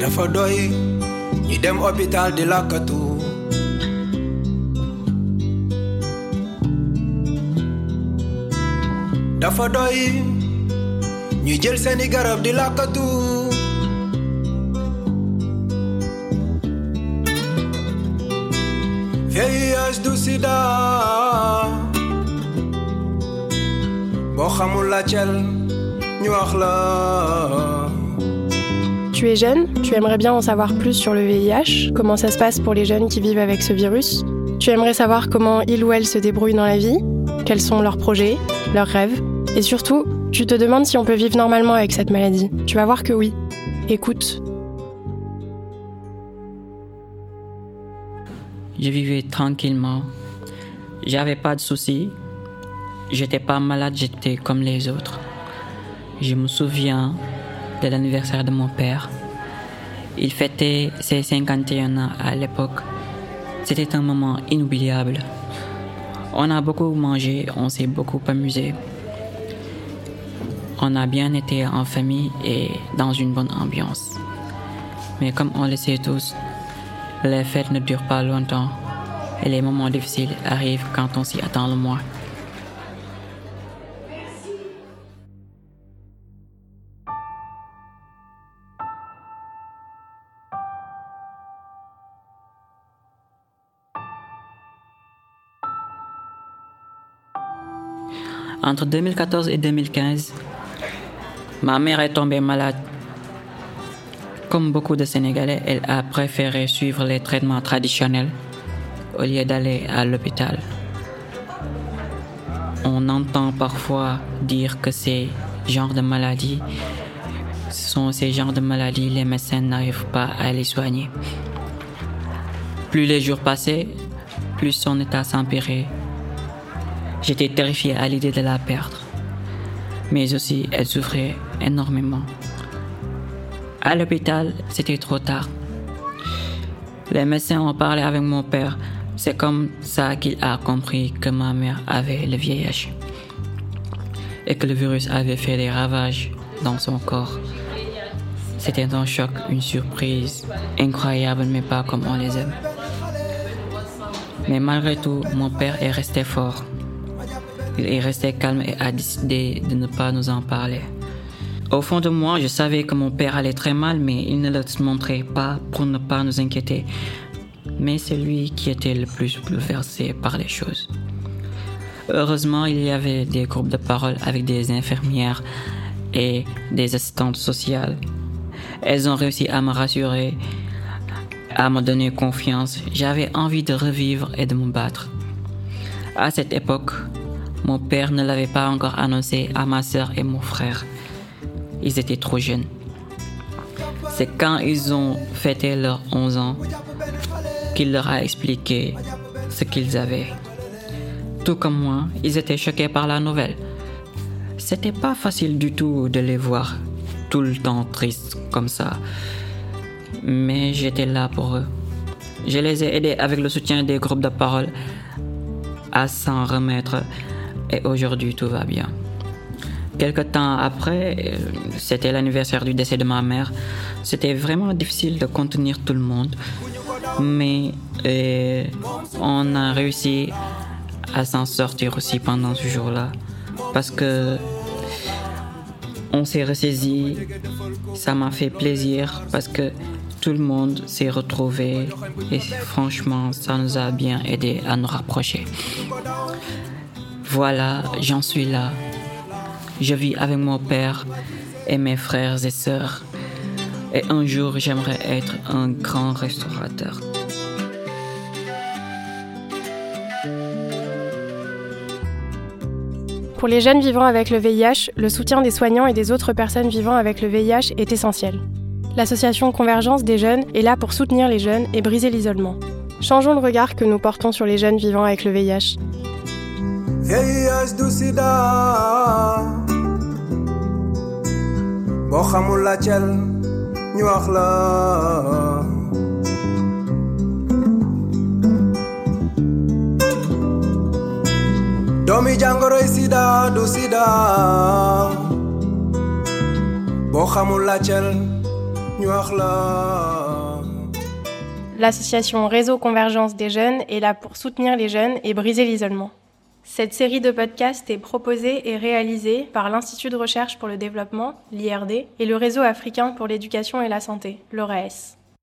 Dafa doy ñi dem hôpital di lakkatu dafa doy ñu jël seeni garab di lakkatu VIH Tu es jeune, tu aimerais bien en savoir plus sur le VIH, comment ça se passe pour les jeunes qui vivent avec ce virus. Tu aimerais savoir comment ils ou elles se débrouillent dans la vie, quels sont leurs projets, leurs rêves. Et surtout, tu te demandes si on peut vivre normalement avec cette maladie. Tu vas voir que oui. Écoute. Je vivais tranquillement. J'avais pas de soucis. J'étais pas malade, j'étais comme les autres. Je me souviens de l'anniversaire de mon père. Il fêtait ses 51 ans à l'époque. C'était un moment inoubliable. On a beaucoup mangé, on s'est beaucoup amusé. On a bien été en famille et dans une bonne ambiance. Mais comme on le sait tous, les fêtes ne durent pas longtemps et les moments difficiles arrivent quand on s'y attend le moins. Entre 2014 et 2015, ma mère est tombée malade. Comme beaucoup de Sénégalais, elle a préféré suivre les traitements traditionnels au lieu d'aller à l'hôpital. On entend parfois dire que ces genres de maladies, sont ces genres de maladies, les médecins n'arrivent pas à les soigner. Plus les jours passaient, plus son état s'empirait J'étais terrifié à l'idée de la perdre. Mais aussi, elle souffrait énormément. À l'hôpital, c'était trop tard. Les médecins ont parlé avec mon père. C'est comme ça qu'il a compris que ma mère avait le VIH et que le virus avait fait des ravages dans son corps. C'était un choc, une surprise incroyable, mais pas comme on les aime. Mais malgré tout, mon père est resté fort. Il est resté calme et a décidé de ne pas nous en parler. Au fond de moi, je savais que mon père allait très mal, mais il ne le montrait pas pour ne pas nous inquiéter. Mais c'est lui qui était le plus bouleversé par les choses. Heureusement, il y avait des groupes de parole avec des infirmières et des assistantes sociales. Elles ont réussi à me rassurer, à me donner confiance. J'avais envie de revivre et de me battre. À cette époque, mon père ne l'avait pas encore annoncé à ma soeur et mon frère. Ils étaient trop jeunes. C'est quand ils ont fêté leurs 11 ans qu'il leur a expliqué ce qu'ils avaient. Tout comme moi, ils étaient choqués par la nouvelle. C'était pas facile du tout de les voir tout le temps tristes comme ça. Mais j'étais là pour eux. Je les ai aidés avec le soutien des groupes de parole à s'en remettre et aujourd'hui tout va bien. Quelque temps après, euh, c'était l'anniversaire du décès de ma mère. C'était vraiment difficile de contenir tout le monde, mais euh, on a réussi à s'en sortir aussi pendant ce jour-là parce que on s'est ressaisi. Ça m'a fait plaisir parce que tout le monde s'est retrouvé et franchement, ça nous a bien aidé à nous rapprocher. Voilà, j'en suis là. Je vis avec mon père et mes frères et sœurs. Et un jour, j'aimerais être un grand restaurateur. Pour les jeunes vivant avec le VIH, le soutien des soignants et des autres personnes vivant avec le VIH est essentiel. L'association Convergence des jeunes est là pour soutenir les jeunes et briser l'isolement. Changeons le regard que nous portons sur les jeunes vivant avec le VIH. VIH du sida L'association Réseau Convergence des jeunes est là pour soutenir les jeunes et briser l'isolement. Cette série de podcasts est proposée et réalisée par l'Institut de recherche pour le développement, l'IRD, et le Réseau africain pour l'éducation et la santé, l'ORAS.